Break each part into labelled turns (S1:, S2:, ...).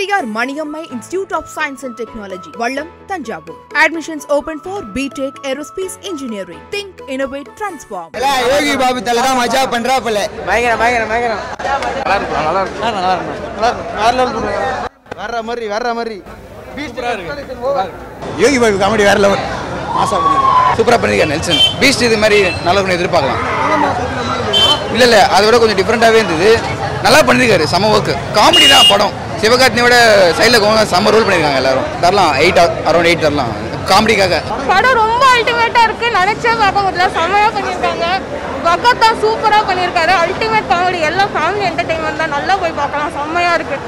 S1: Periyar Maniammai institute of science and technology Vallam Thanjavur admissions open for BTech aerospace engineering think innovate transform
S2: Yogi Babu தலை தான் மஜா பண்றாப்புல.
S3: பயங்கரம் பயங்கரம் பயங்கரம். நல்லா இருக்கும் நல்லா இருக்கும் நல்லா இருக்கும் நல்லா இருக்கும் வேற லெவல் பண்ணுங்க வேற மாதிரி. வேற மாதிரி
S2: யோகி பாபு காமெடி வேற லெவல் மாசா
S4: சூப்பராக பண்ணியிருக்காரு நெல்சன். பீஸ்ட் இது மாதிரி நல்லா கொஞ்சம் எதிர்பார்க்கலாம். இல்லை இல்லை அதை விட கொஞ்சம் டிஃப்ரெண்ட்டாகவே இருந்தது. நல்லா பண்ணியிருக்காரு செம ஒர்க்கு காமெடி தான் படம். சிவகார்த்தினியோட சைடில் கோவம் செம்ம ரோல் பண்ணியிருக்காங்க எல்லாரும். தரலாம் எயிட் அரௌண்ட் எயிட் தரலாம். காமெடிக்காக.
S5: படம் ரொம்ப அல்டிமேட்டாக இருக்குது நினைச்சே பார்க்க முடியல பண்ணியிருக்காங்க. பகத் தான் பண்ணியிருக்காரு. அல்டிமேட் காமெடி எல்லாம் ஃபேமிலி என்டர்டைன்மெண்ட் தான். நல்லா போய் பார்க்கலாம். செம்மையா இருக்கு.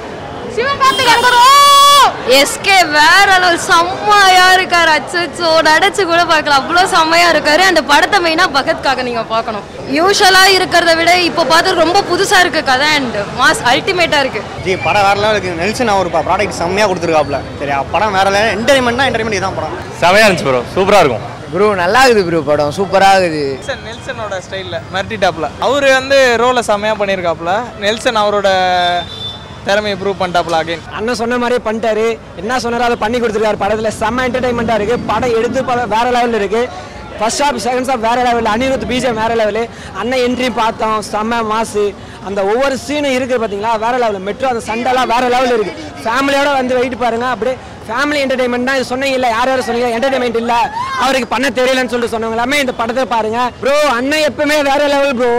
S5: சிவகார்த்திகேயன்
S6: எஸ்கே வேற அளவு செம்மையா இருக்காரு. அச்சோ நடிச்சு கூட பார்க்கலாம் அவ்வளோ செம்மையா இருக்காரு. அந்த படத்தை மெயினா பகத்காக நீங்க பார்க்கணும். யூஸ்வலா இருக்கிறத விட இப்போ பார்த்து ரொம்ப புதுசா இருக்கு கதை அண்ட் மாஸ் அல்டிமேட்டா இருக்கு.
S3: ஜி படம் வேற லெவல் இருக்கு நெல்சன் அவர் ப்ராடக்ட் செம்மையா கொடுத்துருக்காப்ல சரி படம் வேற லெவல் என்டர்டைன்மெண்ட்னா என்டர்டைன்மெண்ட் இதான் படம்.
S7: செமையா இருந்துச்சு ப்ரோ சூப்பரா இருக்கும்.
S2: ப்ரோ நல்லா இருக்குது ப்ரோ படம். சூப்பரா இருக்குது.
S8: நெல்சன் நெல்சனோட ஸ்டைலில் மிரட்டிட்டாப்ல அவர் வந்து ரோலை செம்மையாக பண்ணியிருக்காப்ல நெல்சன் அவரோட திறமையை ப்ரூவ் பண்ணிட்டாப்ல அகைன்
S9: அண்ணன் சொன்ன மாதிரியே பண்ணிட்டாரு. என்ன சொன்னாரோ? அதை பண்ணி கொடுத்துருக்காரு. படத்தில் செம்ம என்டர்டைன்மெண்ட்டாக இருக்குது படம் எடுத்து படம் வேறு லெவலில் இருக்குது ஃபர்ஸ்ட் ஹாஃப் செகண்ட் ஹாஃப் வேறு லெவலில் அனிருத் பிஜிஎம் வேறு லெவலு அண்ணன் என்ட்ரி பார்த்தோம். செம்ம மாசு அந்த ஒவ்வொரு சீனும் இருக்குது பார்த்தீங்களா வேற லெவலில் மெட்ரோ அந்த சண்டைலாம் வேறு லெவலில் இருக்குது ஃபேமிலியோடு வந்து வெயிட் பாருங்க. அப்படியே ஃபேமிலி என்டர்டைன்மெண்ட் தான். இது சொன்னீங்க இல்லை யார் யாரும் சொன்னீங்க? என்டர்டைன்மெண்ட் இல்லை. அவருக்கு பண்ண தெரியலன்னு சொல்லிட்டு சொன்னவங்க எல்லாமே இந்த படத்தை பாருங்கள் ப்ரோ அண்ணன் எப்பவுமே வேற லெவல் ப்ரோ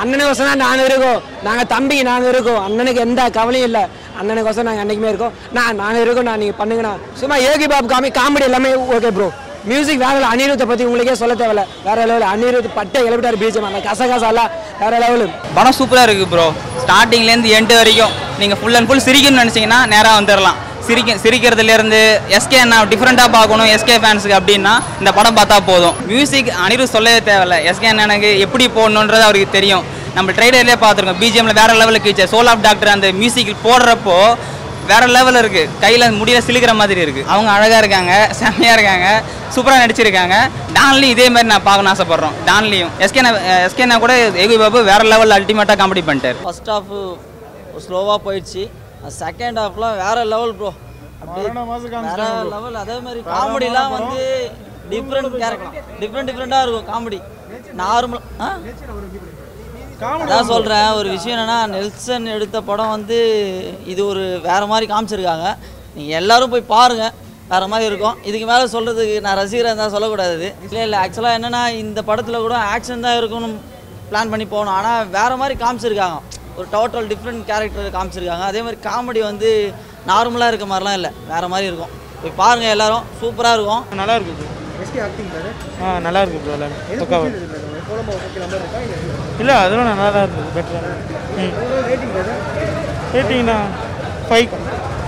S9: அண்ணனுக்கு வசம் நாங்கள் இருக்கோம். நாங்கள் தம்பி நானும் இருக்கோம். அண்ணனுக்கு எந்த கவலையும் இல்லை. அண்ணனுக்கு வசம் நாங்கள் அன்னைக்குமே இருக்கோம். நான் நாங்கள் இருக்கோம். நான் நீங்கள் பண்ணுங்கண்ணா சும்மா யோகி பாபு காமி காமெடி எல்லாமே ஓகே ப்ரோ மியூசிக் வேற இல்லை அனிருத்தை பற்றி உங்களுக்கே சொல்ல தேவையில்ல. வேற லெவல் அனிருத் பட்டை எழுப்பிட்டார் பீஜம் அந்த கசகசாலாம் வேற லெவலு
S10: படம் சூப்பராக இருக்குது ப்ரோ ஸ்டார்டிங்லேருந்து எண்டு வரைக்கும் நீங்கள் ஃபுல் அண்ட் ஃபுல் சிரிக்கணும்னு நினச்சிங்கன்னா நேராக வந்துடலாம் சிரிக்க சிரிக்கிறதுலேருந்து எஸ்கே என்ன டிஃப்ரெண்ட்டாக பார்க்கணும் எஸ்கே ஃபேன்ஸுக்கு அப்படின்னா இந்த படம் பார்த்தா போதும். மியூசிக் அனிருத் சொல்லவே தேவையில்ல. எஸ்கே அண்ணனுக்கு எப்படி போடணுன்றது அவருக்கு தெரியும். நம்ம ட்ரைலர்லேயே பார்த்துருக்கோம். பிஜிஎம்ல வேற லெவலுக்கு கீச்ச சோல் ஆஃப் டாக்டர் அந்த மியூசிக் போடுறப்போ வேற லெவலில் இருக்குது கையில் முடியல சிலுக்கிற மாதிரி இருக்குது அவங்க அழகாக இருக்காங்க செம்மையாக இருக்காங்க சூப்பராக நடிச்சிருக்காங்க. டான்லையும் இதே மாதிரி நான் பார்க்கணும்னு ஆசைப்பட்றோம். டான்லையும். எஸ்கே எஸ்கேனா கூட எகு பாபு வேற லெவலில் அல்டிமேட்டாக காமெடி பண்ணிட்டார்.
S11: ஃபர்ஸ்ட் ஹாஃப் ஸ்லோவாக போயிடுச்சு. செகண்ட் ஹாஃப்லாம் வேற லெவல் ப்ரோ வேற லெவல் அதே மாதிரி காமெடிலாம் வந்து டிஃப்ரெண்ட் கேரக்டர் டிஃப்ரெண்ட் டிஃப்ரெண்ட்டாக இருக்கும் காமெடி நார்மல் ஆ? அதான் சொல்கிறேன் ஒரு விஷயம் என்னென்னா நெல்சன் எடுத்த படம் வந்து இது ஒரு வேறு மாதிரி காமிச்சிருக்காங்க. நீங்கள் எல்லாரும் போய் பாருங்கள் வேறு மாதிரி இருக்கும். இதுக்கு மேலே சொல்கிறதுக்கு நான் ரசிகராக இருந்தால் சொல்லக்கூடாது. இல்லை இல்லை ஆக்சுவலாக என்னென்னா இந்த படத்தில் கூட ஆக்ஷன் தான் இருக்கும்னு பிளான் பண்ணி போகணும். ஆனால் வேறு மாதிரி காமிச்சிருக்காங்க. ஒரு டோட்டல் டிஃப்ரெண்ட் கேரக்டர் காமிச்சிருக்காங்க. அதே மாதிரி காமெடி வந்து நார்மலாக இருக்க மாதிரிலாம் இல்லை. வேறு மாதிரி இருக்கும். போய் பாருங்கள் எல்லாரும். சூப்பராக இருக்கும்.
S8: நல்லா இருக்கு ப்ரோ. ஆ நல்லா இருக்கு ப்ரோ எல்லாமே. இல்லை அதெல்லாம் நல்லா தான் இருந்தது. பெட்டராக ம். ரேட்டிங்னா ஃபைவ்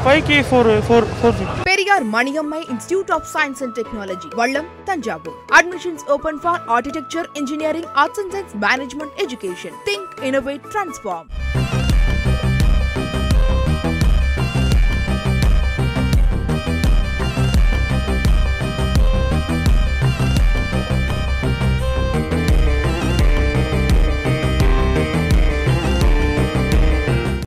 S8: ஃபைவ்க்கு four four four
S1: Periyar Maniammai institute of science and technology Vallam Thanjavur admissions open for architecture engineering arts and science management education think innovate transform